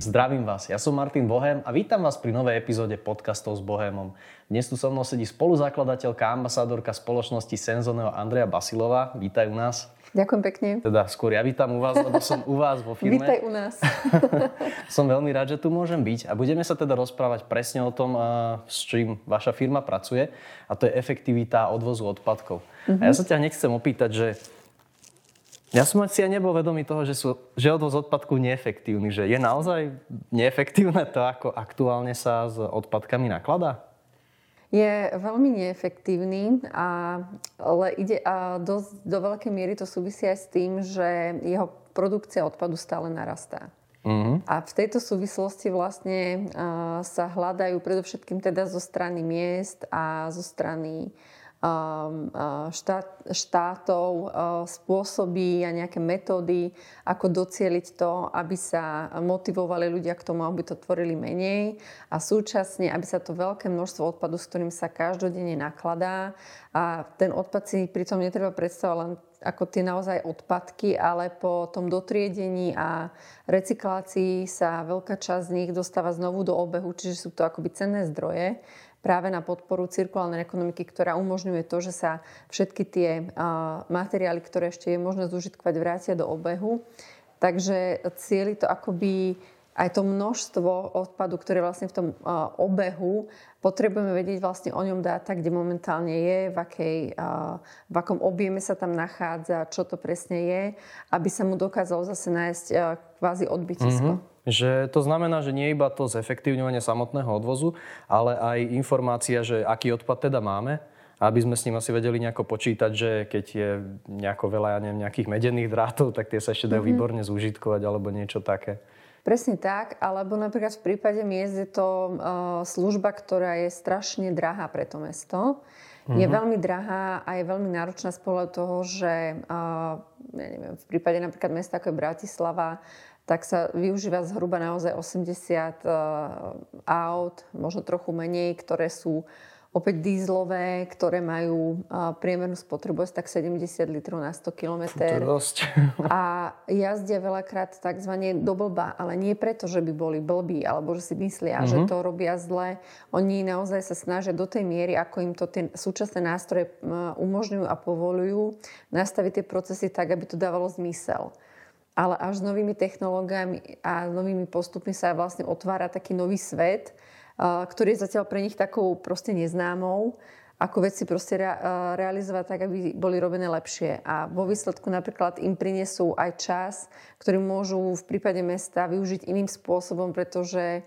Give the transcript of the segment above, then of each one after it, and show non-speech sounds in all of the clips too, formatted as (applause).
Zdravím vás, ja som Martin Bohem a vítam vás pri novej epizóde podcastov s Bohémom. Dnes tu so mnou sedí spoluzakladateľka a ambasádorka spoločnosti Senzoneo Andrea Basilová. Vítaj u nás. Ďakujem pekne. Teda skôr ja vítam u vás, lebo som u vás vo firme. Vítaj u nás. (laughs) som veľmi rád, že tu môžem byť a budeme sa teda rozprávať presne o tom, s čím vaša firma pracuje a to je efektivita odvozu odpadkov. Mm-hmm. A ja sa ťa nechcem opýtať, že ja som si aj nebol vedomý toho, že, sú, že odvoz odpadku neefektívny. Že je naozaj neefektívne to, ako aktuálne sa s odpadkami nakladá? Je veľmi neefektívny, a, ale ide a do, do veľkej miery to súvisí aj s tým, že jeho produkcia odpadu stále narastá. Uh-huh. A v tejto súvislosti vlastne a, sa hľadajú predovšetkým teda zo strany miest a zo strany štát, štátov uh, spôsoby a nejaké metódy, ako docieliť to, aby sa motivovali ľudia k tomu, aby to tvorili menej a súčasne, aby sa to veľké množstvo odpadu, s ktorým sa každodenne nakladá a ten odpad si pritom netreba predstavovať len ako tie naozaj odpadky, ale po tom dotriedení a recyklácii sa veľká časť z nich dostáva znovu do obehu, čiže sú to akoby cenné zdroje práve na podporu cirkulárnej ekonomiky, ktorá umožňuje to, že sa všetky tie materiály, ktoré ešte je možné zužitkovať, vrátia do obehu. Takže cieli to akoby aj to množstvo odpadu, ktoré vlastne v tom obehu, potrebujeme vedieť vlastne o ňom dáta, kde momentálne je, v, akej, v akom objeme sa tam nachádza, čo to presne je, aby sa mu dokázalo zase nájsť kvázi odbytisko. Mm-hmm. Že to znamená, že nie iba to zefektívňovanie samotného odvozu, ale aj informácia, že aký odpad teda máme, aby sme s ním asi vedeli nejako počítať, že keď je nejako veľa, ja neviem, nejakých medených drátov, tak tie sa ešte dajú mm-hmm. výborne zúžitkovať alebo niečo také. Presne tak, alebo napríklad v prípade miest je to uh, služba, ktorá je strašne drahá pre to mesto. Mm-hmm. Je mhm. veľmi drahá a je veľmi náročná z toho, že uh, ja neviem, v prípade napríklad mesta ako je Bratislava tak sa využíva zhruba naozaj 80 eh, aut, možno trochu menej, ktoré sú opäť dízlové, ktoré majú eh, priemernú spotrebu asi tak 70 litrov na 100 km. (laughs) A jazdia veľakrát tzv. do blba, ale nie preto, že by boli blbí, alebo že si myslia, mm-hmm. že mhm. to robia zle. Oni naozaj sa snažia do tej miery, ako im to tie súčasné nástroje eh, umožňujú a povolujú, nastaviť tie procesy tak, aby to dávalo zmysel ale až s novými technológiami a novými postupmi sa vlastne otvára taký nový svet, ktorý je zatiaľ pre nich takou proste neznámou, ako veci proste realizovať tak, aby boli robené lepšie. A vo výsledku napríklad im prinesú aj čas, ktorý môžu v prípade mesta využiť iným spôsobom, pretože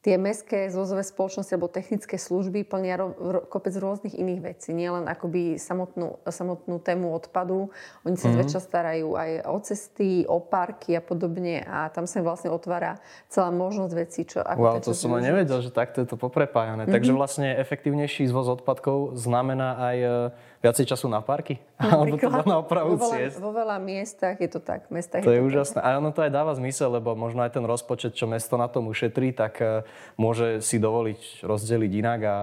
tie mestské zvozové spoločnosti alebo technické služby plnia ro, ro, kopec rôznych iných vecí. Nie len akoby samotnú, samotnú tému odpadu. Oni sa mm-hmm. zväčša starajú aj o cesty, o parky a podobne a tam sa vlastne otvára celá možnosť vecí. Čo, ako wow, to som nevedel, že takto je to poprepájané. Mm-hmm. Takže vlastne efektívnejší zvoz odpadkov znamená aj e, viacej času na parky? (laughs) Alebo teda na opravu vo veľa, vo veľa miestach je to tak. Mestách to je, je to úžasné. Tak. A ono to aj dáva zmysel, lebo možno aj ten rozpočet, čo mesto na tom ušetrí, tak e, môže si dovoliť rozdeliť inak a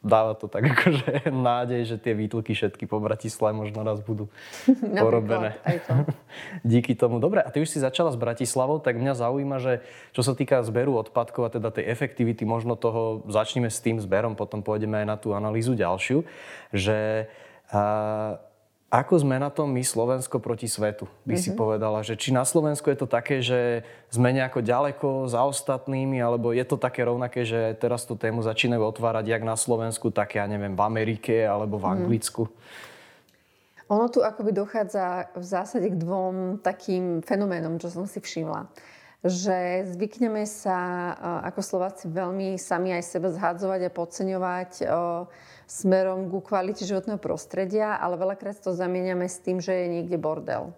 dáva to tak (laughs) akože nádej, že tie výtlky všetky po Bratislave možno raz budú (laughs) porobené. Aj to. (laughs) Díky tomu. Dobre, a ty už si začala s Bratislavou, tak mňa zaujíma, že čo sa týka zberu odpadkov a teda tej efektivity, možno toho začneme s tým zberom, potom pôjdeme aj na tú analýzu ďalšiu, že a, ako sme na tom my Slovensko proti svetu, by mm-hmm. si mhm. povedala? Že či na Slovensku je to také, že sme nejako ďaleko za ostatnými, alebo je to také rovnaké, že teraz tú tému začínajú otvárať jak na Slovensku, tak ja neviem, v Amerike alebo v mhm. Anglicku? Mm. Ono tu akoby dochádza v zásade k dvom takým fenoménom, čo som si všimla že zvykneme sa ako Slováci veľmi sami aj sebe zhadzovať a podceňovať smerom ku kvalite životného prostredia, ale veľakrát to zamieňame s tým, že je niekde bordel.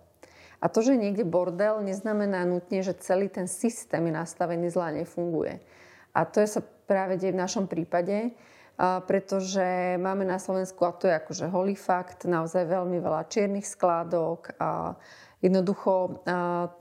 A to, že je niekde bordel, neznamená nutne, že celý ten systém je nastavený zle a nefunguje. A to je sa práve deje v našom prípade, pretože máme na Slovensku, a to je akože holý fakt, naozaj veľmi veľa čiernych skládok, a Jednoducho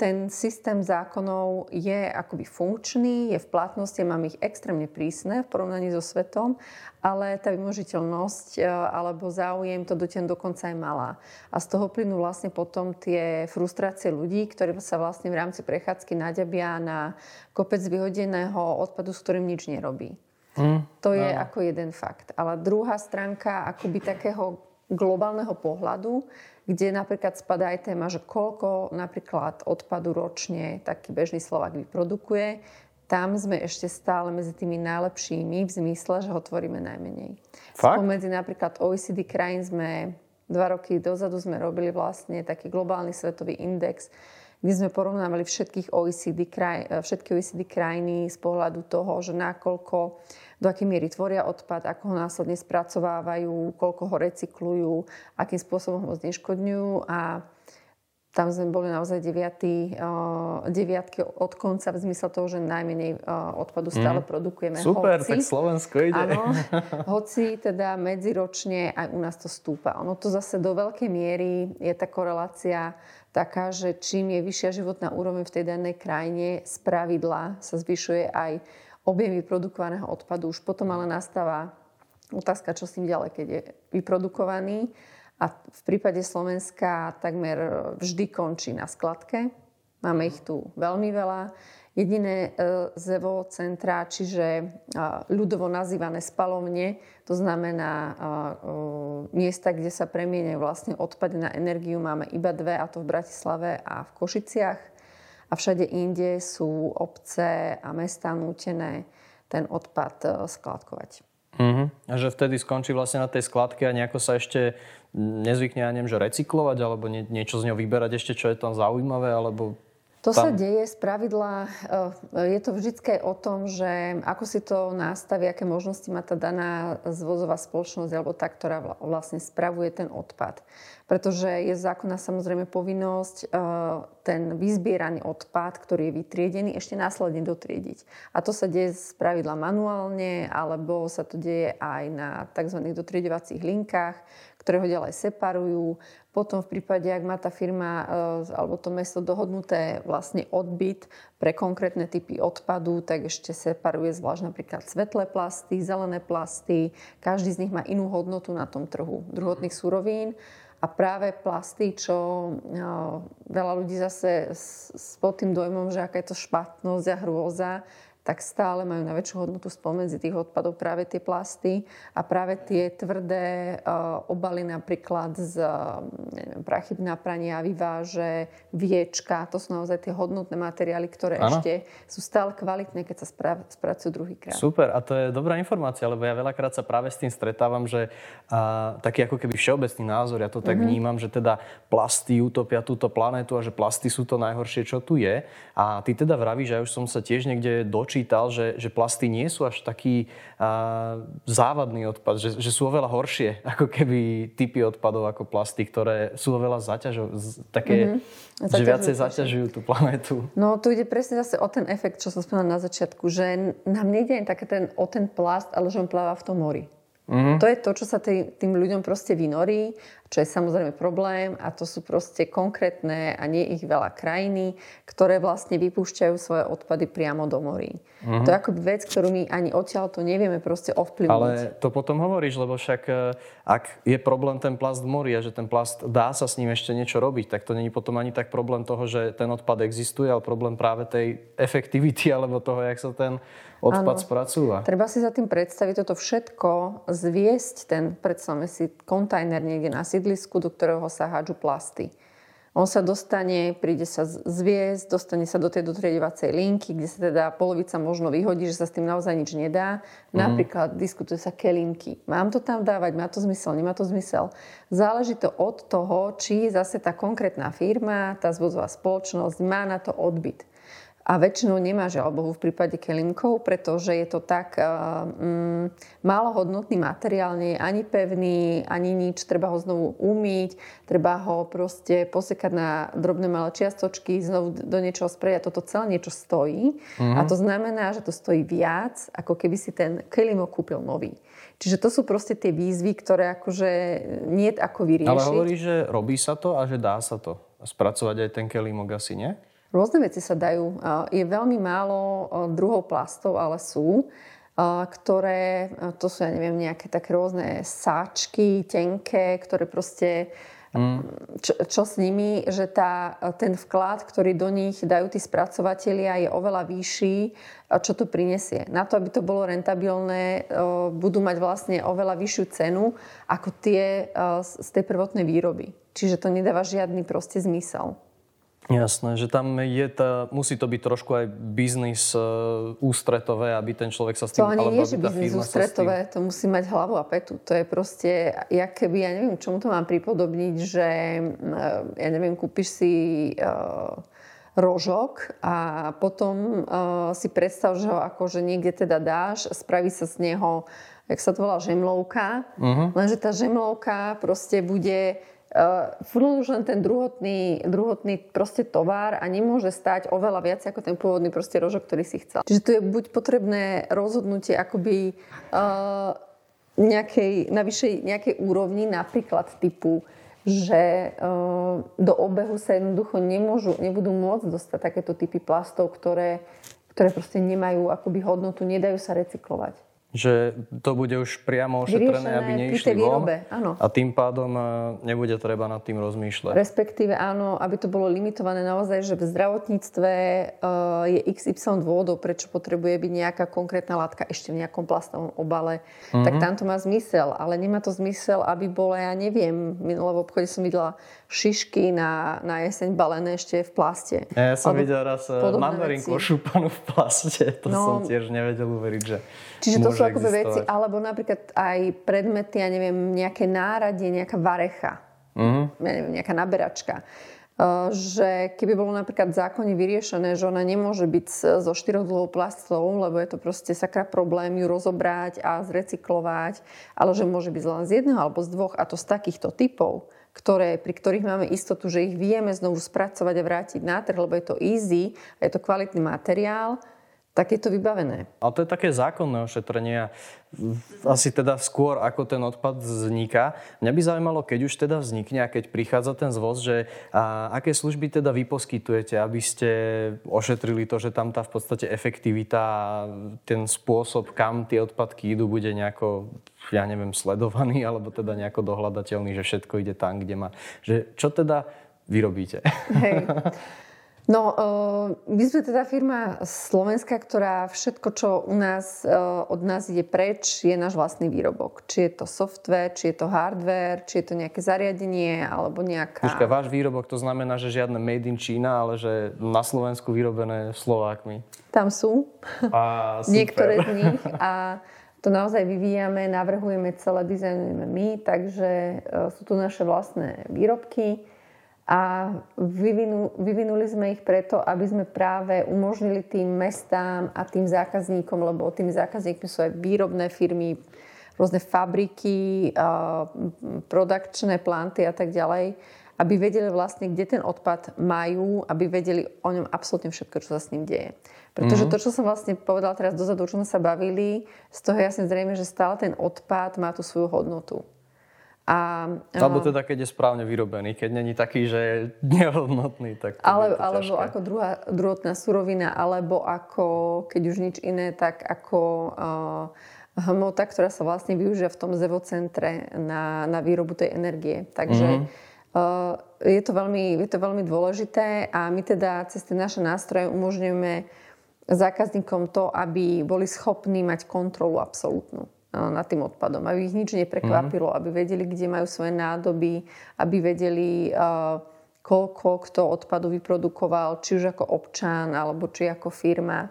ten systém zákonov je akoby funkčný, je v platnosti, máme ich extrémne prísne v porovnaní so svetom, ale tá vymožiteľnosť alebo záujem to dotiaľ dokonca je malá. A z toho plynú vlastne potom tie frustrácie ľudí, ktorí sa vlastne v rámci prechádzky naďabia na kopec vyhodeného odpadu, s ktorým nič nerobí. Mm, to je no. ako jeden fakt. Ale druhá stránka akoby takého globálneho pohľadu kde napríklad spadá aj téma, že koľko napríklad odpadu ročne taký bežný Slovak vyprodukuje. Tam sme ešte stále medzi tými najlepšími v zmysle, že ho tvoríme najmenej. Fakt? Spomedzi napríklad OECD krajín sme dva roky dozadu sme robili vlastne taký globálny svetový index, kde sme porovnávali všetkých OECD kraj, všetky OECD krajiny z pohľadu toho, že nakoľko do akej miery tvoria odpad, ako ho následne spracovávajú, koľko ho recyklujú, akým spôsobom ho zneškodňujú a tam sme boli naozaj deviatý, deviatky od konca v zmysle toho, že najmenej odpadu stále mm. produkujeme. Super, hoci, tak Slovensko ide. Áno, (laughs) hoci teda medziročne aj u nás to stúpa. Ono to zase do veľkej miery je tá korelácia taká, že čím je vyššia životná úroveň v tej danej krajine, z pravidla sa zvyšuje aj objem vyprodukovaného odpadu. Už potom ale nastáva otázka, čo s tým ďalej, keď je vyprodukovaný. A v prípade Slovenska takmer vždy končí na skladke. Máme ich tu veľmi veľa. Jediné e, ZEVO centra, čiže e, ľudovo nazývané spalovne, to znamená e, miesta, kde sa premieňajú vlastne odpady na energiu, máme iba dve, a to v Bratislave a v Košiciach a všade inde sú obce a mesta nútené ten odpad e, skladkovať. Uh-huh. A že vtedy skončí vlastne na tej skladke a nejako sa ešte nezvykne, ja neviem, že recyklovať alebo nie, niečo z ňou vyberať ešte, čo je tam zaujímavé, alebo to tam... sa deje z pravidla, eh, je to vždy o tom, že ako si to nastaví, aké možnosti má tá daná zvozová spoločnosť alebo tá, ktorá vlastne spravuje ten odpad. Pretože je zákona samozrejme povinnosť eh, ten vyzbieraný odpad, ktorý je vytriedený, ešte následne dotriediť. A to sa deje z pravidla manuálne, alebo sa to deje aj na tzv. dotriedovacích linkách, ktoré ho ďalej separujú. Potom v prípade, ak má tá firma e, alebo to mesto dohodnuté vlastne odbyt pre konkrétne typy odpadu, tak ešte separuje zvlášť napríklad svetlé plasty, zelené plasty. Každý z nich má inú hodnotu na tom trhu druhotných surovín. A práve plasty, čo no, veľa ľudí zase s, pod tým dojmom, že aká je to špatnosť a hrôza, tak stále majú najväčšiu hodnotu spomedzi tých odpadov práve tie plasty a práve tie tvrdé uh, obaly napríklad z neviem, prachy na pranie a vyváže, viečka, to sú naozaj tie hodnotné materiály, ktoré ano. ešte sú stále kvalitné, keď sa spra- spracujú druhýkrát. Super, a to je dobrá informácia, lebo ja veľakrát sa práve s tým stretávam, že uh, taký ako keby všeobecný názor, ja to tak mm-hmm. vnímam, že teda plasty utopia túto planétu a že plasty sú to najhoršie, čo tu je. A ty teda vravíš, že ja už som sa tiež niekde dočítal, čítal, že, že plasty nie sú až taký a, závadný odpad, že, že sú oveľa horšie ako keby typy odpadov ako plasty, ktoré sú oveľa zaťažo, také, mm-hmm. že viacej zaťažujú tú planetu. No tu ide presne zase o ten efekt, čo som spomínala na začiatku, že nám nejde ani také ten, o ten plast, ale že on pláva v tom mori. Mm-hmm. To je to, čo sa tý, tým ľuďom proste vynorí, čo je samozrejme problém a to sú proste konkrétne a nie ich veľa krajiny, ktoré vlastne vypúšťajú svoje odpady priamo do morí. Mm-hmm. To je akoby vec, ktorú my ani odtiaľ to nevieme proste ovplyvniť. Ale to potom hovoríš, lebo však e, ak je problém ten plast v mori a že ten plast dá sa s ním ešte niečo robiť, tak to není potom ani tak problém toho, že ten odpad existuje, ale problém práve tej efektivity alebo toho, jak sa ten odpad ano. spracúva. Treba si za tým predstaviť toto všetko, zviesť ten, predstavme si, kontajner niekde na sídlisku, do ktorého sa hádžu plasty. On sa dostane, príde sa zviesť, dostane sa do tej dotriedovacej linky, kde sa teda polovica možno vyhodí, že sa s tým naozaj nič nedá. Mm. Napríklad diskutuje sa kelimky. Mám to tam dávať, má to zmysel, nemá to zmysel. Záleží to od toho, či zase tá konkrétna firma, tá zvozová spoločnosť má na to odbyt a väčšinou nemá žiaľ v prípade kelimkov, pretože je to tak um, málo hodnotný materiál, nie je ani pevný, ani nič, treba ho znovu umyť, treba ho proste posekať na drobné malé čiastočky, znovu do niečoho spreť a toto celé niečo stojí. Mm-hmm. A to znamená, že to stojí viac, ako keby si ten kelimok kúpil nový. Čiže to sú proste tie výzvy, ktoré akože nie ako vyriešiť. Ale hovorí, že robí sa to a že dá sa to. spracovať aj ten kelímok asi, nie? Rôzne veci sa dajú. Je veľmi málo druhov plastov, ale sú, ktoré, to sú, ja neviem, nejaké také rôzne sáčky, tenké, ktoré proste Mm. Čo, čo s nimi, že tá, ten vklad, ktorý do nich dajú tí spracovatelia je oveľa vyšší, čo to prinesie. Na to, aby to bolo rentabilné, budú mať vlastne oveľa vyššiu cenu ako tie z tej prvotnej výroby. Čiže to nedáva žiadny proste zmysel. Jasné, že tam je tá, musí to byť trošku aj biznis uh, ústretové, aby ten človek sa s tým... To ani nie, že biznis ústretové, to musí mať hlavu a petu. To je proste, jak keby, ja neviem, čomu to mám pripodobniť, že uh, ja neviem, kúpiš si uh, rožok a potom uh, si predstav, že ho akože niekde teda dáš, spraví sa z neho, jak sa to volá, žemlovka, uh-huh. lenže tá žemlovka proste bude Uh, furt už len ten druhotný, druhotný proste tovar a nemôže stať oveľa viac ako ten pôvodný proste rožok, ktorý si chcel. Čiže tu je buď potrebné rozhodnutie akoby uh, nejakej, na vyššej nejakej úrovni, napríklad typu, že uh, do obehu sa jednoducho nemôžu, nebudú môcť dostať takéto typy plastov, ktoré, ktoré proste nemajú akoby hodnotu, nedajú sa recyklovať že to bude už priamo ošetrené, aby neišli von áno. a tým pádom e, nebude treba nad tým rozmýšľať. Respektíve áno, aby to bolo limitované naozaj, že v zdravotníctve uh, je XY dôvodov, prečo potrebuje byť nejaká konkrétna látka ešte v nejakom plastovom obale, mm-hmm. tak tam to má zmysel, ale nemá to zmysel, aby bola, ja neviem, minulé v obchode som videla šišky na, na jeseň balené ešte v plaste. Ja, ja som Alebo videl raz e, mandarinku ošúpanú v plaste, to no, som tiež nevedel uveriť, že Čiže to sú akoby veci, alebo napríklad aj predmety, ja neviem, nejaké náradie, nejaká varecha, mm-hmm. ja neviem, nejaká naberačka. Uh, že keby bolo napríklad zákonne vyriešené, že ona nemôže byť zo štyroch dlhov plastov, lebo je to proste sakra problém ju rozobrať a zrecyklovať, ale že môže byť len z jedného alebo z dvoch a to z takýchto typov, ktoré, pri ktorých máme istotu, že ich vieme znovu spracovať a vrátiť na trh, lebo je to easy, je to kvalitný materiál, tak je to vybavené. Ale to je také zákonné ošetrenie. Asi teda skôr, ako ten odpad vzniká. Mňa by zaujímalo, keď už teda vznikne a keď prichádza ten zvoz, že a, aké služby teda vy poskytujete, aby ste ošetrili to, že tam tá v podstate efektivita ten spôsob, kam tie odpadky idú, bude nejako, ja neviem, sledovaný alebo teda nejako dohľadateľný, že všetko ide tam, kde má. Že čo teda vyrobíte? Hej. (laughs) No, uh, my sme teda firma Slovenska, ktorá všetko, čo u nás, uh, od nás ide preč, je náš vlastný výrobok. Či je to software, či je to hardware, či je to nejaké zariadenie, alebo nejaká... Počka, váš výrobok to znamená, že žiadne made in China, ale že na Slovensku vyrobené Slovákmi. Tam sú. A, (laughs) Niektoré z nich. A to naozaj vyvíjame, navrhujeme celé, dizajnujeme my, takže uh, sú tu naše vlastné výrobky a vyvinu, vyvinuli sme ich preto, aby sme práve umožnili tým mestám a tým zákazníkom, lebo tými zákazníkmi sú aj výrobné firmy, rôzne fabriky, produkčné planty a tak ďalej, aby vedeli vlastne, kde ten odpad majú, aby vedeli o ňom absolútne všetko, čo sa s ním deje. Pretože mm-hmm. to, čo som vlastne povedala teraz dozadu, o čom sme sa bavili, z toho jasne zrejme, že stále ten odpad má tú svoju hodnotu. A, alebo teda, keď je správne vyrobený, keď není taký, že je nehodnotný, tak to ale, je to Alebo ťažké. ako druhá, druhotná surovina, alebo ako, keď už nič iné, tak ako uh, hmota, ktorá sa vlastne využíva v tom zevocentre na, na výrobu tej energie. Takže mm-hmm. uh, je, to veľmi, je to veľmi dôležité a my teda cez tie naše nástroje umožňujeme zákazníkom to, aby boli schopní mať kontrolu absolútnu nad tým odpadom, aby ich nič neprekvapilo, mm-hmm. aby vedeli, kde majú svoje nádoby, aby vedeli, uh, koľko kto odpadu vyprodukoval, či už ako občan, alebo či ako firma,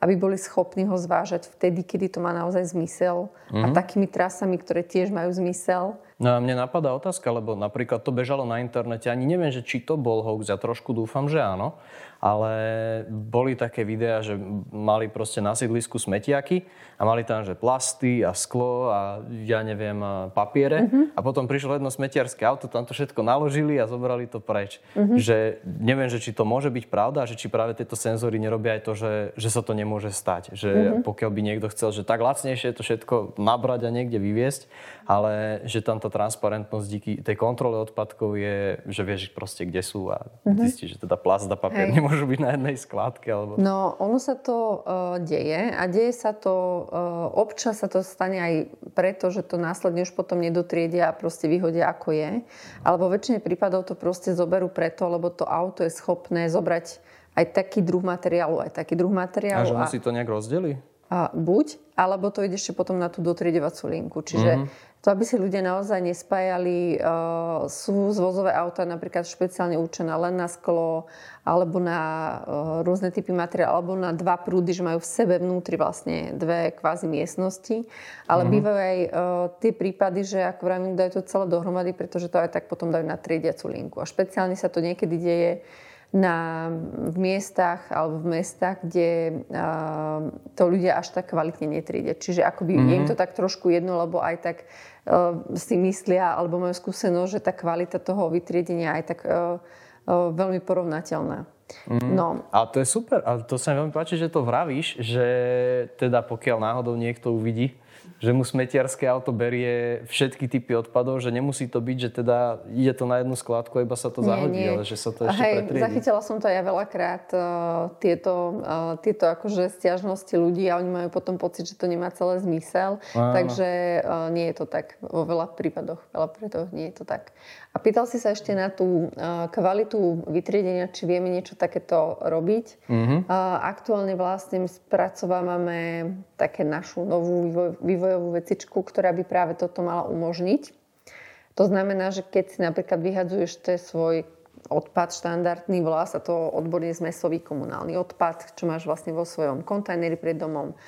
aby boli schopní ho zvážať vtedy, kedy to má naozaj zmysel mm-hmm. a mhm. takými trasami, ktoré tiež majú zmysel. No a mne napadá otázka, lebo napríklad to bežalo na internete, ani neviem, že či to bol hoax, ja trošku dúfam, že áno, ale boli také videá, že mali proste na sídlisku smetiaky a mali tam, že plasty a sklo a ja neviem, papiere. Uh-huh. A potom prišlo jedno smetiarské auto, tam to všetko naložili a zobrali to preč. Uh-huh. Že neviem, že či to môže byť pravda, že či práve tieto senzory nerobia aj to, že, že sa to nemôže stať. Že uh-huh. pokiaľ by niekto chcel, že tak lacnejšie to všetko nabrať a niekde vyviesť, ale že tam tá transparentnosť díky tej kontrole odpadkov je, že vieš proste, kde sú a uh-huh. zistíš, že teda plast a papier Hej. nemôžu byť na jednej skládke. Alebo... No, ono sa to uh, deje a deje sa to Eh, občas sa to stane aj preto, že to následne už potom nedotriedia a proste vyhodia ako je. Alebo väčšine prípadov to proste zoberú preto, lebo to auto je schopné zobrať aj taký druh materiálu, aj taký druh materiálu. A že on si to nejak rozdeli? A buď, alebo to ide ešte potom na tú dotriedovaciu linku. Čiže mm-hmm to, aby si ľudia naozaj nespájali, uh, sú zvozové auta napríklad špeciálne určené len na sklo alebo na uh, rôzne typy materiálu, alebo na dva prúdy, že majú v sebe vnútri vlastne dve kvázi miestnosti. Ale mm-hmm. bývajú aj uh, tie prípady, že ako vravím, dajú to celé dohromady, pretože to aj tak potom dajú na triediacu linku. A špeciálne sa to niekedy deje na, v miestach alebo v mestách, kde uh, to ľudia až tak kvalitne netriedia. Čiže akoby mm-hmm. je im to tak trošku jedno, lebo aj tak uh, si myslia alebo majú skúsenosť, že tá kvalita toho vytriedenia je tak uh, uh, veľmi porovnateľná. Mm. No. A to je super. A to sa mi veľmi páči, že to vravíš, že teda pokiaľ náhodou niekto uvidí, že mu smetiarské auto berie všetky typy odpadov, že nemusí to byť, že teda ide to na jednu skladku a iba sa to zahodí, nie, nie. ale že sa to ešte Hej, pretriedí. zachytila som to aj veľakrát, uh, tieto, uh, tieto akože stiažnosti ľudí a oni majú potom pocit, že to nemá celé zmysel. Áno. Takže uh, nie je to tak vo veľa prípadoch, veľa preto nie je to tak. A pýtal si sa ešte na tú uh, kvalitu vytriedenia, či vieme niečo takéto robiť. Mm-hmm. Uh, aktuálne vlastne spracovávame také našu novú vývoj vývojovú vecičku, ktorá by práve toto mala umožniť. To znamená, že keď si napríklad vyhadzuješ ten svoj odpad štandardný, volá sa to odborne zmesový komunálny odpad, čo máš vlastne vo svojom kontajneri pred domom,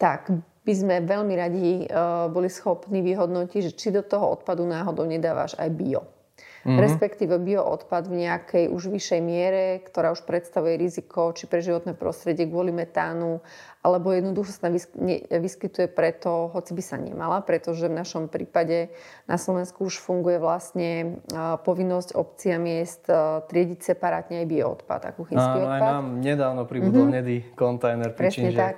tak by sme veľmi radi uh, boli schopní vyhodnotiť, že či do toho odpadu náhodou nedávaš aj bio mm-hmm. respektíve bioodpad v nejakej už vyššej miere, ktorá už predstavuje riziko či pre životné prostredie kvôli metánu, alebo jednoducho sa vyskytuje preto, hoci by sa nemala, pretože v našom prípade na Slovensku už funguje vlastne povinnosť obcí a miest triediť separátne aj bioodpad a kuchynský Áno, odpad. Aj nám nedávno pribudol mm-hmm. nedý kontajner pri Presne tak.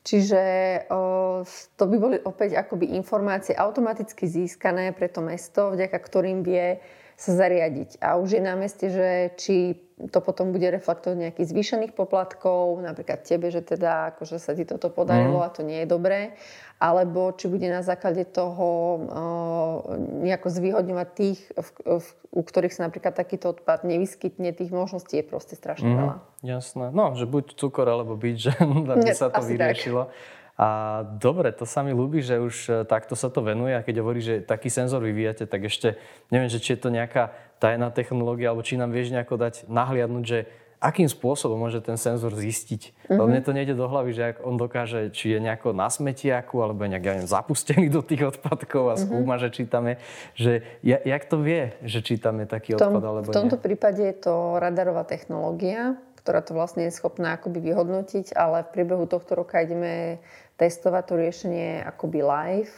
Čiže o, to by boli opäť akoby informácie automaticky získané pre to mesto, vďaka ktorým vie sa zariadiť. A už je na meste, že či to potom bude reflektovať nejakých zvýšených poplatkov, napríklad tebe, že teda akože sa ti toto podarilo mm. a to nie je dobré, alebo či bude na základe toho uh, nejako zvýhodňovať tých, v, v, u ktorých sa napríklad takýto odpad nevyskytne, tých možností je proste strašne mm. veľa. Jasné. No, že buď cukor alebo byť, že (laughs) aby sa to vyriešilo. Tak. A dobre, to sa mi ľúbi, že už e, takto sa to venuje a keď hovorí, že taký senzor vyvíjate, tak ešte neviem, že či je to nejaká tajná technológia, alebo či nám vieš nejako dať nahliadnúť, že akým spôsobom môže ten senzor zistiť. Mm-hmm. Lebo mne to nejde do hlavy, že on dokáže, či je nejako na smetiaku, alebo nejak, ja neviem, zapustený do tých odpadkov a mhm. skúma, mm-hmm. že či tam je, že ja, jak to vie, že či tam je taký tom, odpad, alebo V tomto nie? prípade je to radarová technológia, ktorá to vlastne je schopná akoby vyhodnotiť, ale v priebehu tohto roka ideme testovať to riešenie akoby live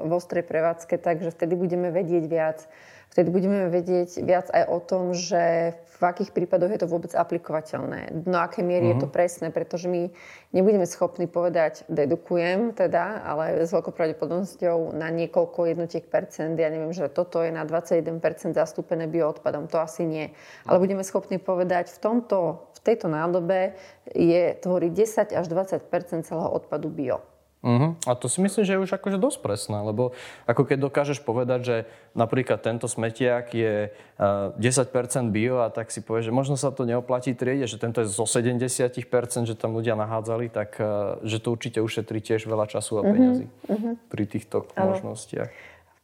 v ostrej prevádzke, takže vtedy budeme vedieť viac. Vtedy budeme vedieť viac aj o tom, že v akých prípadoch je to vôbec aplikovateľné. Do akej miery uh-huh. je to mhm. presné, pretože my nebudeme schopní povedať, dedukujem teda, ale s veľkou pravdepodobnosťou na niekoľko jednotiek percent, ja neviem, že toto je na 21% zastúpené bioodpadom, to asi nie. Ale budeme schopní povedať, v, tomto, tejto nádobe je tvorí 10 až 20% celého odpadu bio. Uh-huh. A to si myslím, že je už akože dosť presné, lebo ako keď dokážeš povedať, že napríklad tento smetiak je uh, 10% bio a tak si povieš, že možno sa to neoplatí triede, že tento je zo 70%, že tam ľudia nahádzali, tak uh, že to určite ušetrí tiež veľa času a peniazy uh-huh. pri týchto ano. možnostiach.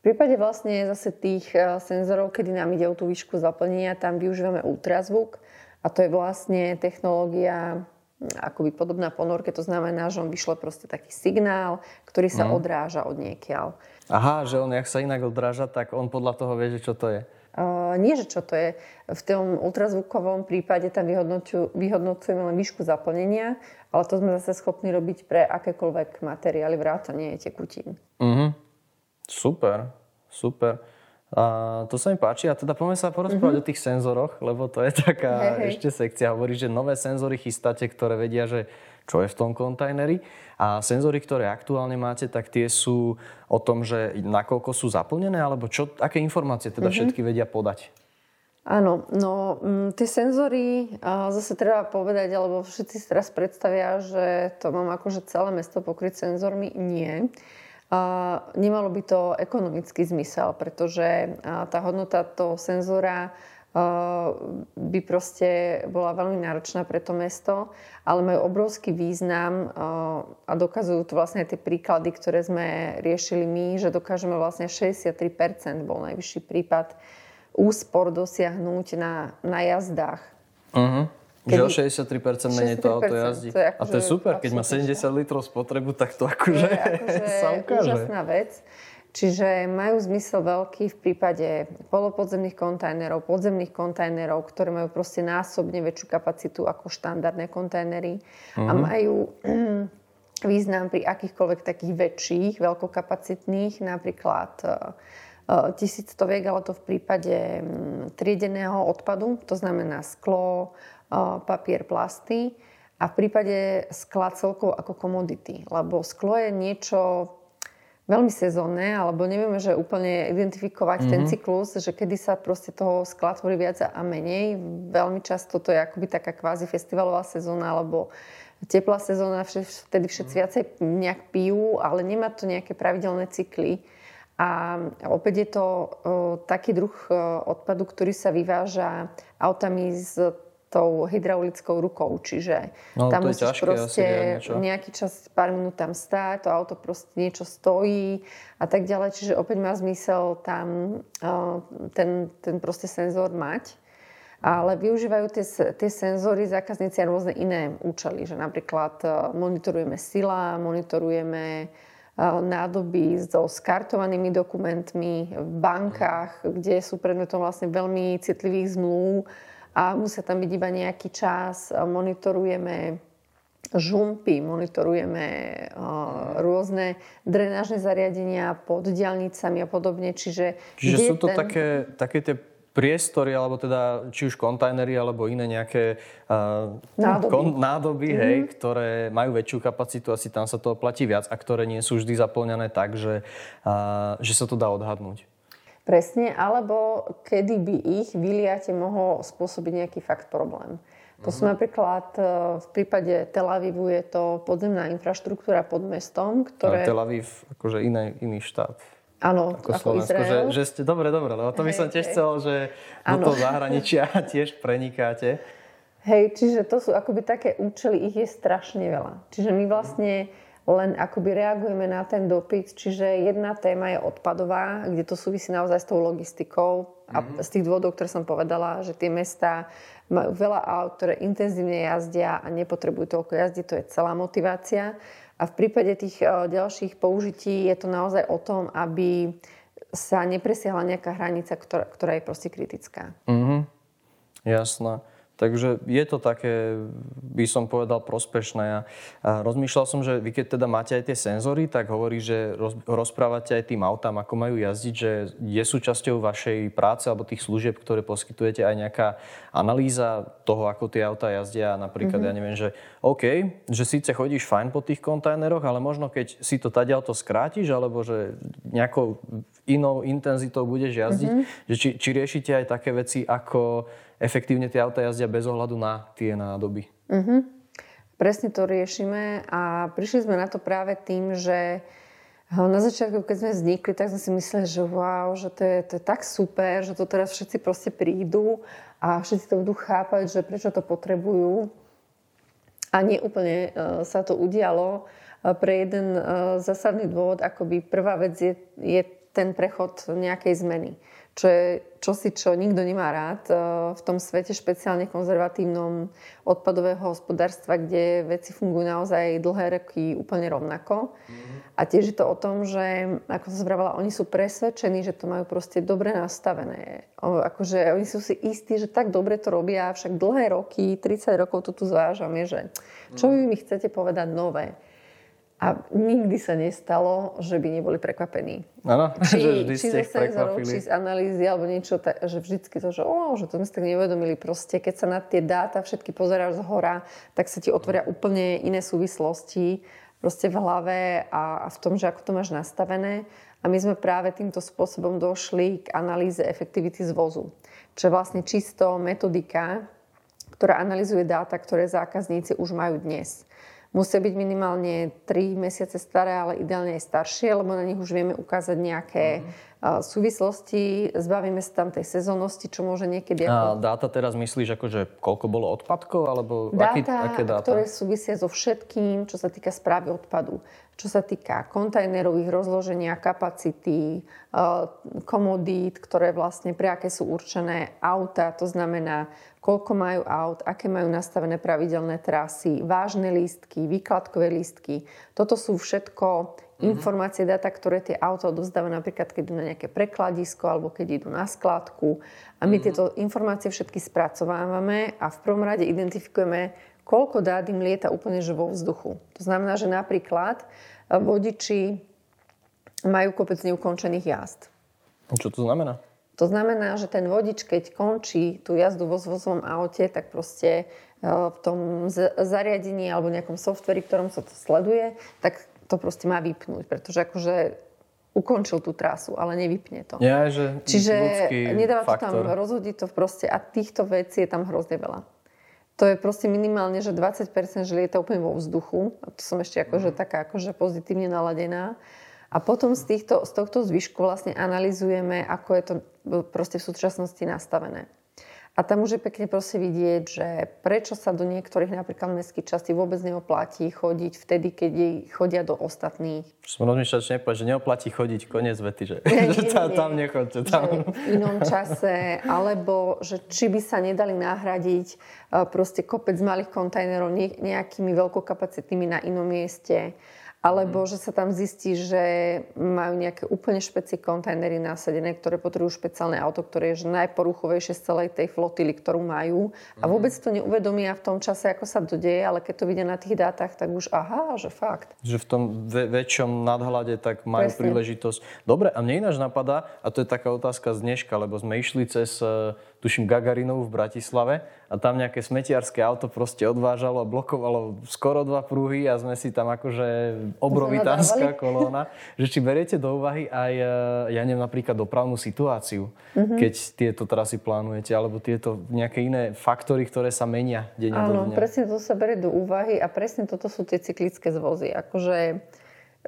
V prípade vlastne zase tých senzorov, kedy nám ide o tú výšku zaplnenia, tam využívame ultrazvuk a to je vlastne technológia akoby podobná ponorke, to znamená, že on vyšle proste taký signál, ktorý sa mm. odráža od niekiaľ. Aha, že on, jak sa inak odráža, tak on podľa toho vie, že čo to je. Uh, nie, že čo to je. V tom ultrazvukovom prípade tam vyhodnocujeme len výšku zaplnenia, ale to sme zase schopní robiť pre akékoľvek materiály, vrátanie tekutín. Mm-hmm. Super, super. A to sa mi páči. A teda poďme sa porozprávať mm-hmm. o tých senzoroch, lebo to je taká hey, hey. ešte sekcia. Hovorí, že nové senzory chystáte, ktoré vedia, že čo je v tom kontajneri. A senzory, ktoré aktuálne máte, tak tie sú o tom, že nakoľko sú zaplnené, alebo čo, aké informácie teda mm-hmm. všetky vedia podať? Áno, no m, mm, tie senzory, a zase treba povedať, alebo všetci si teraz predstavia, že to mám akože celé mesto pokryť senzormi. Nie. Nemalo by to ekonomický zmysel, pretože tá hodnota toho senzora by proste bola veľmi náročná pre to mesto, ale majú obrovský význam a dokazujú to vlastne tie príklady, ktoré sme riešili my, že dokážeme vlastne 63% bol najvyšší prípad úspor dosiahnuť na, na jazdách. Uh-huh. Kedy, že o 63% menej to auto jazdí. To akože a to je super, keď má 70 litrov spotrebu, tak to akože, to je akože (laughs) sa ukáže. úžasná vec. Čiže majú zmysel veľký v prípade polopodzemných kontajnerov, podzemných kontajnerov, ktoré majú proste násobne väčšiu kapacitu ako štandardné kontajnery mm-hmm. a mhm. majú (clears throat) význam pri akýchkoľvek takých väčších, veľkokapacitných, napríklad e, e, tisíctoviek, ale to v prípade triedeného odpadu, to znamená sklo, papier, plasty a v prípade skla celkovo ako komodity. Lebo sklo je niečo veľmi sezónne, alebo nevieme, že úplne identifikovať mm-hmm. ten mhm. cyklus, že kedy sa proste toho skla tvorí viac a menej. Veľmi často to je akoby taká kvázi festivalová sezóna, alebo teplá sezóna, vtedy všetci mhm. viacej nejak pijú, ale nemá to nejaké pravidelné cykly. A opäť je to o, taký druh o, odpadu, ktorý sa vyváža autami z tou hydraulickou rukou. Čiže no, tam musíš ťažké, proste nejaký čas, pár minút tam stáť, to auto proste niečo stojí a tak ďalej. Čiže opäť má zmysel tam uh, ten, ten proste senzor mať. Ale využívajú tie, tie senzory zákazníci a rôzne iné účely, že napríklad uh, monitorujeme sila, monitorujeme uh, nádoby so skartovanými dokumentmi v bankách, kde sú predmetom vlastne veľmi citlivých zmluv, a musia tam byť iba nejaký čas. Monitorujeme žumpy, monitorujeme uh, rôzne drenážne zariadenia pod diálnicami a podobne. Čiže, Čiže sú to ten... také, také tie priestory, alebo teda či už kontajnery, alebo iné nejaké uh, nádoby, kon, nádoby mm-hmm. hej, ktoré majú väčšiu kapacitu, asi tam sa to platí viac a ktoré nie sú vždy zaplňané tak, že, uh, že sa to dá odhadnúť. Presne, alebo kedy by ich vyliate mohol spôsobiť nejaký fakt problém. To sú mhm. napríklad e, v prípade Tel Avivu je to podzemná infraštruktúra pod mestom, ktoré... Ale Tel Aviv, akože iný, iný štát. Áno, ako, ako Izrael. Že, že ste, dobre, dobre, lebo to by som tiež chcel, že ano. do toho zahraničia (laughs) tiež prenikáte. Hej, čiže to sú akoby také účely, ich je strašne veľa. Čiže my vlastne len akoby reagujeme na ten dopyt. Čiže jedna téma je odpadová, kde to súvisí naozaj s tou logistikou a mm-hmm. z tých dôvodov, ktoré som povedala, že tie mesta majú veľa aut, ktoré intenzívne jazdia a nepotrebujú toľko jazdiť, to je celá motivácia. A v prípade tých e, ďalších použití je to naozaj o tom, aby sa nepresiahla nejaká hranica, ktorá, ktorá je proste kritická. Mm-hmm. Jasné. Takže je to také, by som povedal, prospešné. A rozmýšľal som, že vy keď teda máte aj tie senzory, tak hovorí, že rozprávate aj tým autám, ako majú jazdiť, že je súčasťou vašej práce alebo tých služieb, ktoré poskytujete aj nejaká analýza toho, ako tie autá jazdia. Napríklad, mm-hmm. ja neviem, že OK, že síce chodíš fajn po tých kontajneroch, ale možno keď si to tady auto skrátiš, alebo že nejakou inou intenzitou budeš jazdiť, mm-hmm. že či, či riešite aj také veci ako efektívne tie auta jazdia bez ohľadu na tie nádoby. Uh-huh. Presne to riešime a prišli sme na to práve tým, že na začiatku, keď sme vznikli, tak sme si mysleli, že wow, že to je, to je tak super, že to teraz všetci proste prídu a všetci to budú chápať, že prečo to potrebujú. A nie úplne uh, sa to udialo uh, pre jeden uh, zásadný dôvod, akoby prvá vec je, je ten prechod nejakej zmeny. Čo je čosi, čo nikto nemá rád e, v tom svete špeciálne konzervatívnom odpadového hospodárstva, kde veci fungujú naozaj dlhé roky úplne rovnako. Mm-hmm. A tiež je to o tom, že, ako som zbravala, oni sú presvedčení, že to majú proste dobre nastavené. Akože oni sú si istí, že tak dobre to robia, však dlhé roky, 30 rokov to tu zvážame, že čo vy mi chcete povedať nové? A nikdy sa nestalo, že by neboli prekvapení. Áno, že vždy či ste ich prekvapili. Či z analýzy, alebo niečo, tak, že vždycky to, že, oh, že to sme si tak neuvedomili. Proste, keď sa na tie dáta všetky pozeráš z hora, tak sa ti otvoria úplne iné súvislosti proste v hlave a, a v tom, že ako to máš nastavené. A my sme práve týmto spôsobom došli k analýze efektivity zvozu. Čo je vlastne čisto metodika, ktorá analizuje dáta, ktoré zákazníci už majú dnes. Musia byť minimálne 3 mesiace staré, ale ideálne aj staršie, lebo na nich už vieme ukázať nejaké mm. súvislosti, zbavíme sa tam tej sezónnosti, čo môže niekedy... Ako... A dáta teraz myslíš, akože koľko bolo odpadkov, alebo dáta, aký, aké dáta? ktoré súvisia so všetkým, čo sa týka správy odpadu čo sa týka kontajnerových rozloženia, kapacity, komodít, ktoré vlastne pre aké sú určené auta, to znamená koľko majú aut, aké majú nastavené pravidelné trasy, vážne lístky, výkladkové lístky. Toto sú všetko mm-hmm. informácie, data, ktoré tie auta odovzdávajú napríklad, keď idú na nejaké prekladisko alebo keď idú na skladku. A my mm-hmm. tieto informácie všetky spracovávame a v prvom rade identifikujeme, koľko dát im lieta úplne že vo vzduchu. To znamená, že napríklad eh, vodiči majú kopec neukončených jazd. Čo to znamená? To znamená, že ten vodič, keď končí tú jazdu vo zvozovom aute, tak proste e, v tom zariadení alebo nejakom softveri, ktorom sa to sleduje, tak to proste má vypnúť, pretože akože ukončil tú trasu, ale nevypne to. Ja, že Čiže nedáva to tam, rozhodí to proste a týchto vecí je tam hrozne veľa. To je proste minimálne, že 20% že lieta úplne vo vzduchu. A to som ešte akože mm. taká akože pozitívne naladená. A potom z, týchto, z tohto zvyšku vlastne analizujeme, ako je to proste v súčasnosti nastavené. A tam už je pekne proste vidieť, že prečo sa do niektorých napríklad mestských častí vôbec neoplatí chodiť vtedy, keď jej chodia do ostatných. Som rozmýšľal, že že neoplatí chodiť, koniec vety, že, nie, nie, (laughs) tam, nie, tam nechoďte. Tam. v inom čase, alebo že či by sa nedali nahradiť e, proste kopec malých kontajnerov nejakými veľkokapacitnými na inom mieste alebo že sa tam zistí, že majú nejaké úplne špeci kontajnery nasadené, ktoré potrebujú špeciálne auto, ktoré je najporuchovejšie z celej tej flotily, ktorú majú. A mhm. vôbec to neuvedomia v tom čase, ako sa to deje, ale keď to vidia na tých dátach, tak už aha, že fakt. Že v tom ve- väčšom nadhľade tak majú Presne. príležitosť. Dobre, a mne ináč napadá, a to je taká otázka z dneška, lebo sme išli cez e, tuším Gagarinov v Bratislave a tam nejaké smetiarské auto proste odvážalo a blokovalo skoro dva pruhy a sme si tam akože obrovitánska (laughs) kolóna. Že či beriete do úvahy aj, e, ja neviem, napríklad dopravnú situáciu, mm-hmm. keď tieto trasy plánujete, alebo tieto nejaké iné faktory, ktoré sa menia deň Áno, presne to sa berie do úvahy a presne toto sú tie cyklické zvozy. Akože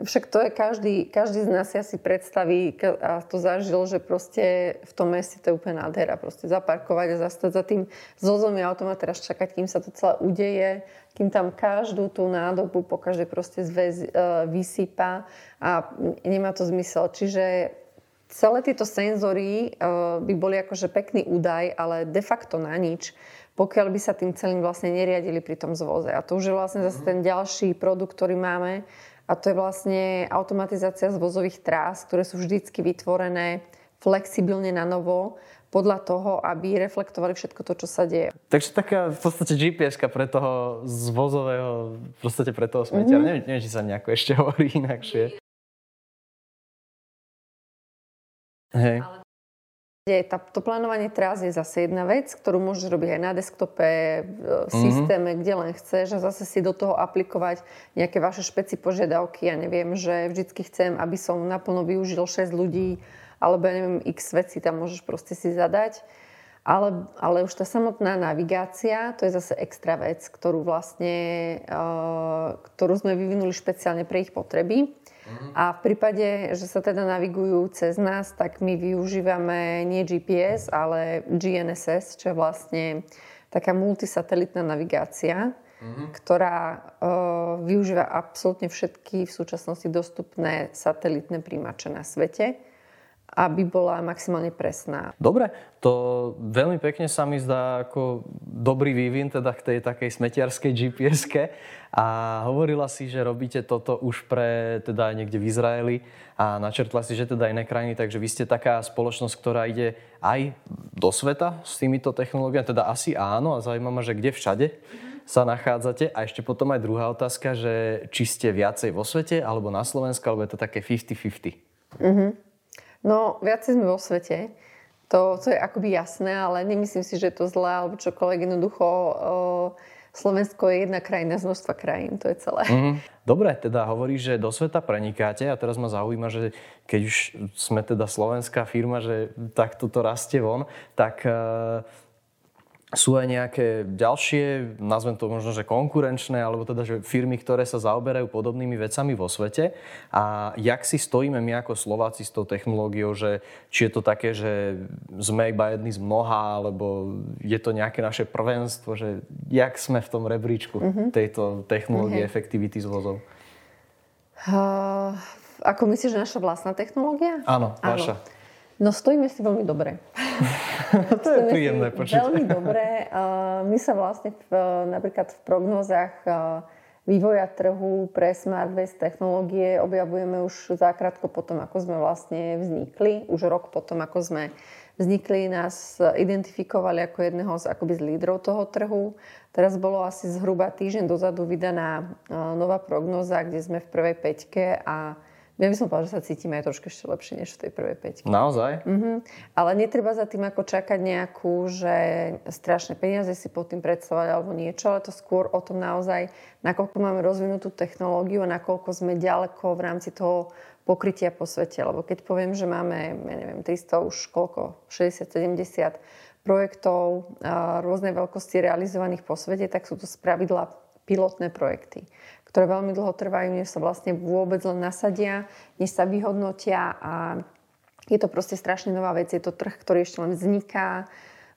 však to je každý, každý z nás si asi predstaví a to zažil, že proste v tom meste to je úplne nádhera. Proste zaparkovať a zastať za tým zozom autom a teraz čakať, kým sa to celé udeje, kým tam každú tú nádobu po každej proste zväz, uh, vysypa a nemá to zmysel. Čiže celé tieto senzory uh, by boli akože pekný údaj, ale de facto na nič pokiaľ by sa tým celým vlastne neriadili pri tom zvoze. A to už je vlastne zase ten ďalší produkt, ktorý máme, a to je vlastne automatizácia zvozových trás, ktoré sú vždycky vytvorené flexibilne na novo, podľa toho, aby reflektovali všetko to, čo sa deje. Takže taká v podstate gps pre toho zvozového, v podstate pre toho smetiara. Mm-hmm. Neviem, neviem, či sa nejako ešte hovorí (laughs) inakšie. Hej. Ale tá, to plánovanie trás je zase jedna vec, ktorú môžeš robiť aj na desktope, v mhm. systéme, mm-hmm. kde len chceš a zase si do toho aplikovať nejaké vaše špeci požiadavky. Ja neviem, že vždycky chcem, aby som naplno využil 6 ľudí, alebo ja neviem, x veci tam môžeš proste si zadať. Ale, ale už tá samotná navigácia, to je zase extra vec, ktorú vlastne, uh, ktorú sme vyvinuli špeciálne pre ich potreby. A v prípade, že sa teda navigujú cez nás, tak my využívame nie GPS, ale GNSS, čo je vlastne taká multisatelitná navigácia, mm-hmm. ktorá uh, využíva absolútne všetky v súčasnosti dostupné satelitné príjimače na svete. Aby bola maximálne presná. Dobre, to veľmi pekne sa mi zdá ako dobrý vývin teda k tej takej smetiarskej gps a hovorila si, že robíte toto už pre teda aj niekde v Izraeli a načrtla si, že teda iné krajiny, takže vy ste taká spoločnosť, ktorá ide aj do sveta s týmito technológiami, teda asi áno a zaujíma ma, že kde všade sa nachádzate. A ešte potom aj druhá otázka, že či ste viacej vo svete alebo na Slovensku, alebo je to také 50-50? Mm-hmm. No, viacej sme vo svete. To, to je akoby jasné, ale nemyslím si, že je to zlé alebo čokoľvek. Jednoducho Slovensko je jedna krajina z množstva krajín, to je celé. Mm-hmm. Dobre, teda hovorí, že do sveta prenikáte a teraz ma zaujíma, že keď už sme teda slovenská firma, že takto to rastie von, tak sú aj nejaké ďalšie, nazvem to možno, že konkurenčné, alebo teda, že firmy, ktoré sa zaoberajú podobnými vecami vo svete. A jak si stojíme my ako Slováci s tou technológiou, že či je to také, že sme iba jedni z mnoha, alebo je to nejaké naše prvenstvo, že jak sme v tom rebríčku mm-hmm. tejto technológie mm-hmm. efektivity z vozov? Uh, ako myslíš, že naša vlastná technológia? Áno, vaša. Áno. No stojíme si veľmi dobre. (laughs) to je príjemné počuť. Veľmi dobre. My sa vlastne v, napríklad v prognózach vývoja trhu pre Smart-based technológie objavujeme už zákrátko potom, ako sme vlastne vznikli. Už rok potom, ako sme vznikli, nás identifikovali ako jedného z, akoby z lídrov toho trhu. Teraz bolo asi zhruba týždeň dozadu vydaná nová prognoza, kde sme v prvej peťke a ja by som povedala, že sa cítime aj trošku ešte lepšie než v tej prvej peťke. Naozaj? Mm-hmm. Ale netreba za tým ako čakať nejakú, že strašné peniaze si pod tým predstavovať alebo niečo, ale to skôr o tom naozaj, nakoľko máme rozvinutú technológiu a nakoľko sme ďaleko v rámci toho pokrytia po svete. Lebo keď poviem, že máme, ja neviem, 300 už koľko, 60-70 projektov rôznej veľkosti realizovaných po svete, tak sú to spravidla pilotné projekty ktoré veľmi dlho trvajú, než sa vlastne vôbec len nasadia, než sa vyhodnotia a je to proste strašne nová vec. Je to trh, ktorý ešte len vzniká.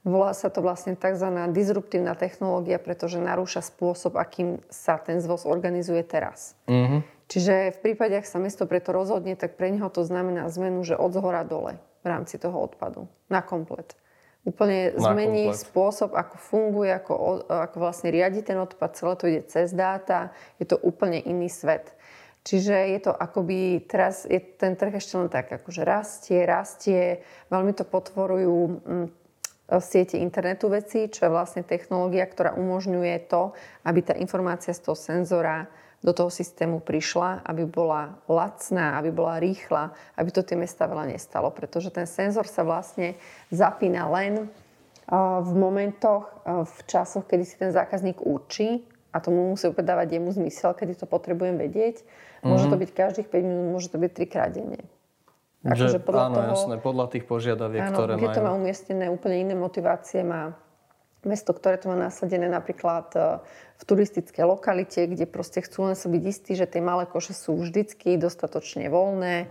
Volá sa to vlastne tzv. disruptívna technológia, pretože narúša spôsob, akým sa ten zvoz organizuje teraz. Mm-hmm. Čiže v prípade, ak sa mesto preto rozhodne, tak pre neho to znamená zmenu, že od zhora dole v rámci toho odpadu. Na komplet úplne zmení komplet. spôsob, ako funguje, ako, ako vlastne riadi ten odpad, celé to ide cez dáta, je to úplne iný svet. Čiže je to akoby, teraz je ten trh ešte len tak, akože rastie, rastie, veľmi to potvorujú mm, siete internetu veci, čo je vlastne technológia, ktorá umožňuje to, aby tá informácia z toho senzora do toho systému prišla, aby bola lacná, aby bola rýchla, aby to tie mesta veľa nestalo. Pretože ten senzor sa vlastne zapína len v momentoch, v časoch, kedy si ten zákazník určí a tomu musí opäť dávať jemu zmysel, kedy to potrebujem vedieť. Môže to mhm. byť každých 5 minút, môže to byť 3 krát denne. Akože podľa áno, toho, jasné, podľa tých požiadaviek, áno, ktoré majú. to má umiestnené úplne iné motivácie, má mesto, ktoré to má nasadené napríklad e, v turistickej lokalite, kde proste chcú len sa byť istí, že tie malé koše sú vždycky dostatočne voľné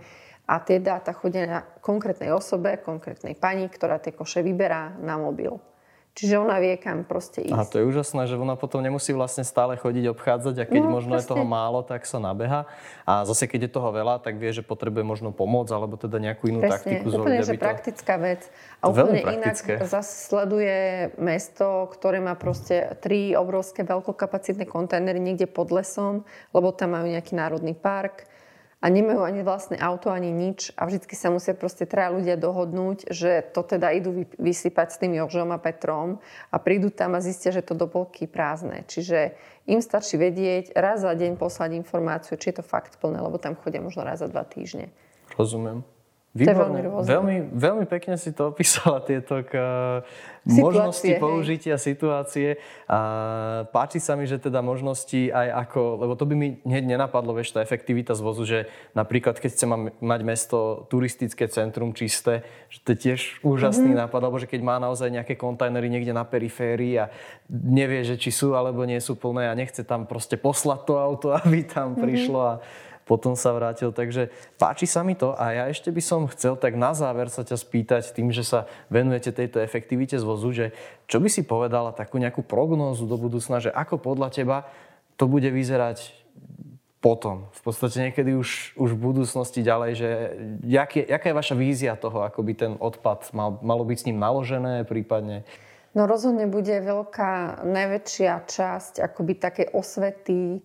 a tie dáta chodia na konkrétnej osobe, konkrétnej pani, ktorá tie koše vyberá na mobil. Čiže ona vie, kam proste ísť. A to je úžasné, že ona potom nemusí vlastne stále chodiť obchádzať a keď no, možno presne. je toho málo, tak sa nabeha. A zase keď je toho veľa, tak vie, že potrebuje možno pomoc alebo teda nejakú inú presne. taktiku zoliť. Úplne, že to... praktická vec. A úplne inak zase sleduje mesto, ktoré má proste tri obrovské veľkokapacitné kontajnery niekde pod lesom, lebo tam majú nejaký národný park a nemajú ani vlastné auto, ani nič a vždycky sa musia proste traja ľudia dohodnúť, že to teda idú vysypať s tým Jožom a Petrom a prídu tam a zistia, že to do polky prázdne. Čiže im stačí vedieť, raz za deň poslať informáciu, či je to fakt plné, lebo tam chodia možno raz za dva týždne. Rozumiem. Výborné. Veľmi, veľmi pekne si to opísala, tieto k, situácie, možnosti hej. použitia situácie. A páči sa mi, že teda možnosti aj ako, lebo to by mi hneď nenapadlo, vieš, tá efektivita zvozu, že napríklad keď chce mať mesto turistické centrum čisté, že to je tiež úžasný mm-hmm. nápad, alebo že keď má naozaj nejaké kontajnery niekde na periférii a nevie, že či sú alebo nie sú plné a nechce tam proste poslať to auto, (laughs) aby tam mm-hmm. prišlo a potom sa vrátil. Takže páči sa mi to a ja ešte by som chcel tak na záver sa ťa spýtať tým, že sa venujete tejto efektivite zvozu, že čo by si povedala takú nejakú prognózu do budúcna, že ako podľa teba to bude vyzerať potom? V podstate niekedy už, už v budúcnosti ďalej, že jak je, jaká je vaša vízia toho, ako by ten odpad mal, malo byť s ním naložené prípadne? No rozhodne bude veľká, najväčšia časť akoby také osvety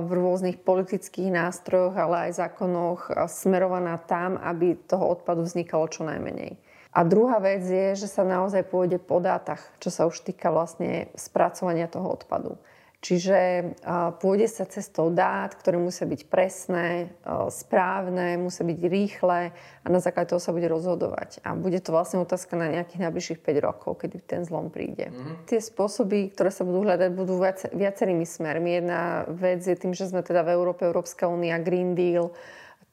v rôznych politických nástrojoch, ale aj zákonoch smerovaná tam, aby toho odpadu vznikalo čo najmenej. A druhá vec je, že sa naozaj pôjde po dátach, čo sa už týka vlastne spracovania toho odpadu. Čiže pôjde sa cestou dát, ktoré musia byť presné, správne, musia byť rýchle a na základe toho sa bude rozhodovať. A bude to vlastne otázka na nejakých najbližších 5 rokov, kedy ten zlom príde. Mm-hmm. Tie spôsoby, ktoré sa budú hľadať, budú viacerými smermi. Jedna vec je tým, že sme teda v Európe, Európska únia, Green Deal,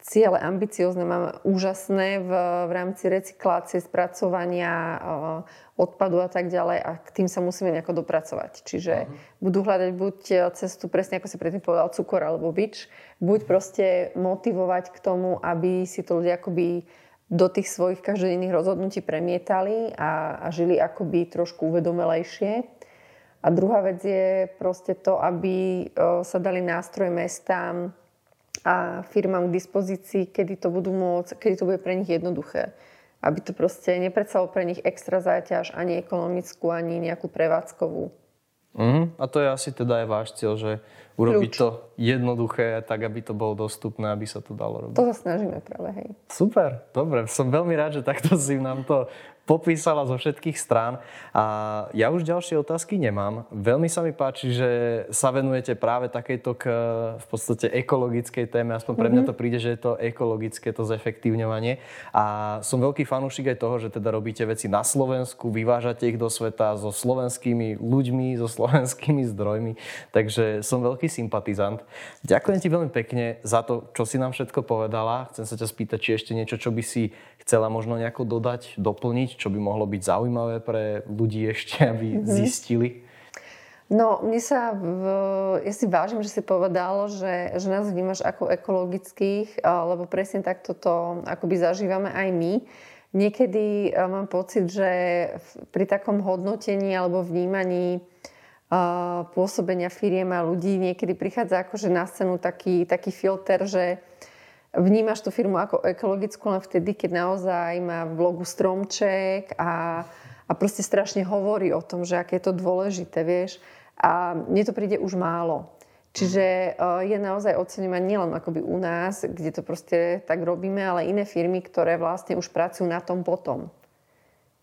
ciele ambiciozne, máme úžasné v, v rámci recyklácie, spracovania uh, odpadu a tak ďalej a k tým sa musíme nejako dopracovať. Čiže uh-huh. budú hľadať buď cestu, presne ako si predtým povedal, cukor alebo bič, buď proste motivovať k tomu, aby si to ľudia akoby do tých svojich každodenných rozhodnutí premietali a, a žili akoby trošku uvedomelejšie. A druhá vec je proste to, aby uh, sa dali nástroje mestám, a firmám k dispozícii, kedy to budú môcť, kedy to bude pre nich jednoduché. Aby to proste nepredstavilo pre nich extra záťaž ani ekonomickú, ani nejakú prevádzkovú. Uh-huh. A to je asi teda aj váš cieľ, že urobiť Kľúč. to jednoduché, tak aby to bolo dostupné, aby sa to dalo robiť. To sa snažíme práve, hej. Super, dobre. Som veľmi rád, že takto si nám to popísala zo všetkých strán. A ja už ďalšie otázky nemám. Veľmi sa mi páči, že sa venujete práve takejto k v podstate ekologickej téme. Aspoň pre mňa mhm. to príde, že je to ekologické, to zefektívňovanie. A som veľký fanúšik aj toho, že teda robíte veci na Slovensku, vyvážate ich do sveta so slovenskými ľuďmi, so (laughs) slovenskými zdrojmi. Takže som veľký sympatizant. Ďakujem ti veľmi pekne za to, čo si nám všetko povedala. Chcem sa ťa spýtať, či ešte niečo, čo by si chcela možno nejako dodať, doplniť, čo by mohlo byť zaujímavé pre ľudí ešte, aby mm-hmm. zistili? No, mne sa, v, ja si vážim, že si povedal, že, že nás vnímaš ako ekologických, lebo presne takto to akoby zažívame aj my. Niekedy mám pocit, že pri takom hodnotení alebo vnímaní pôsobenia firiem a ľudí niekedy prichádza akože na scénu taký, taký filter, že vnímaš tú firmu ako ekologickú len vtedy, keď naozaj má v blogu stromček a, a proste strašne hovorí o tom, že aké je to dôležité, vieš. A mne to príde už málo. Čiže uh, je naozaj oceňovať nielen akoby u nás, kde to proste tak robíme, ale iné firmy, ktoré vlastne už pracujú na tom potom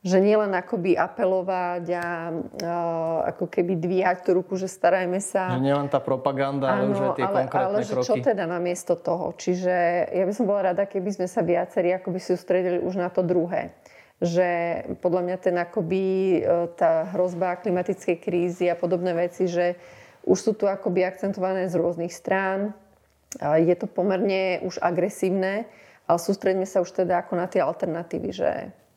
že nielen akoby apelovať a uh, ako keby dvíhať tú ruku, že starajme sa. Že nielen tá propaganda, ale už aj tie ale, konkrétne ale, kroky. čo teda namiesto toho? Čiže ja by som bola rada, keby sme sa viacerí akoby sústredili už na to druhé. Že podľa mňa ten akoby e, tá hrozba klimatickej krízy a podobné veci, že už sú tu akoby akcentované z rôznych strán. Je to pomerne už agresívne, ale sústredíme sa už teda ako na tie alternatívy, že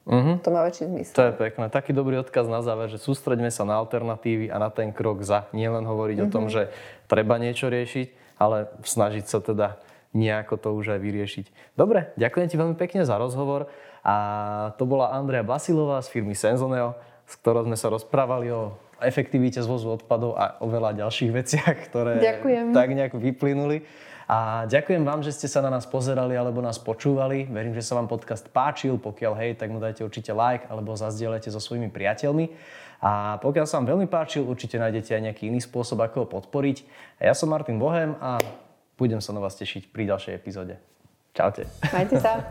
Uh-huh. To má väčší zmysel. To je pekné. Taký dobrý odkaz na záver, že sústreďme sa na alternatívy a na ten krok za. Nie len hovoriť uh-huh. o tom, mhm. že treba niečo riešiť, ale snažiť sa teda nejako to už aj vyriešiť. Dobre, ďakujem ti veľmi pekne za rozhovor. A to bola Andrea Basilová z firmy Senzoneo, s ktorou sme sa rozprávali o efektivite zvozu odpadov a o veľa ďalších (laughs) veciach, ktoré ďakujem. tak nejak vyplynuli. A ďakujem vám, že ste sa na nás pozerali alebo nás počúvali. Verím, že sa vám podcast páčil. Pokiaľ hej, tak mu dajte určite like alebo zazdieľajte so svojimi priateľmi. A pokiaľ sa vám veľmi páčil, určite nájdete aj nejaký iný spôsob, ako ho podporiť. A ja som Martin Bohem a budem sa na vás tešiť pri ďalšej epizóde. Čaute. Majte sa.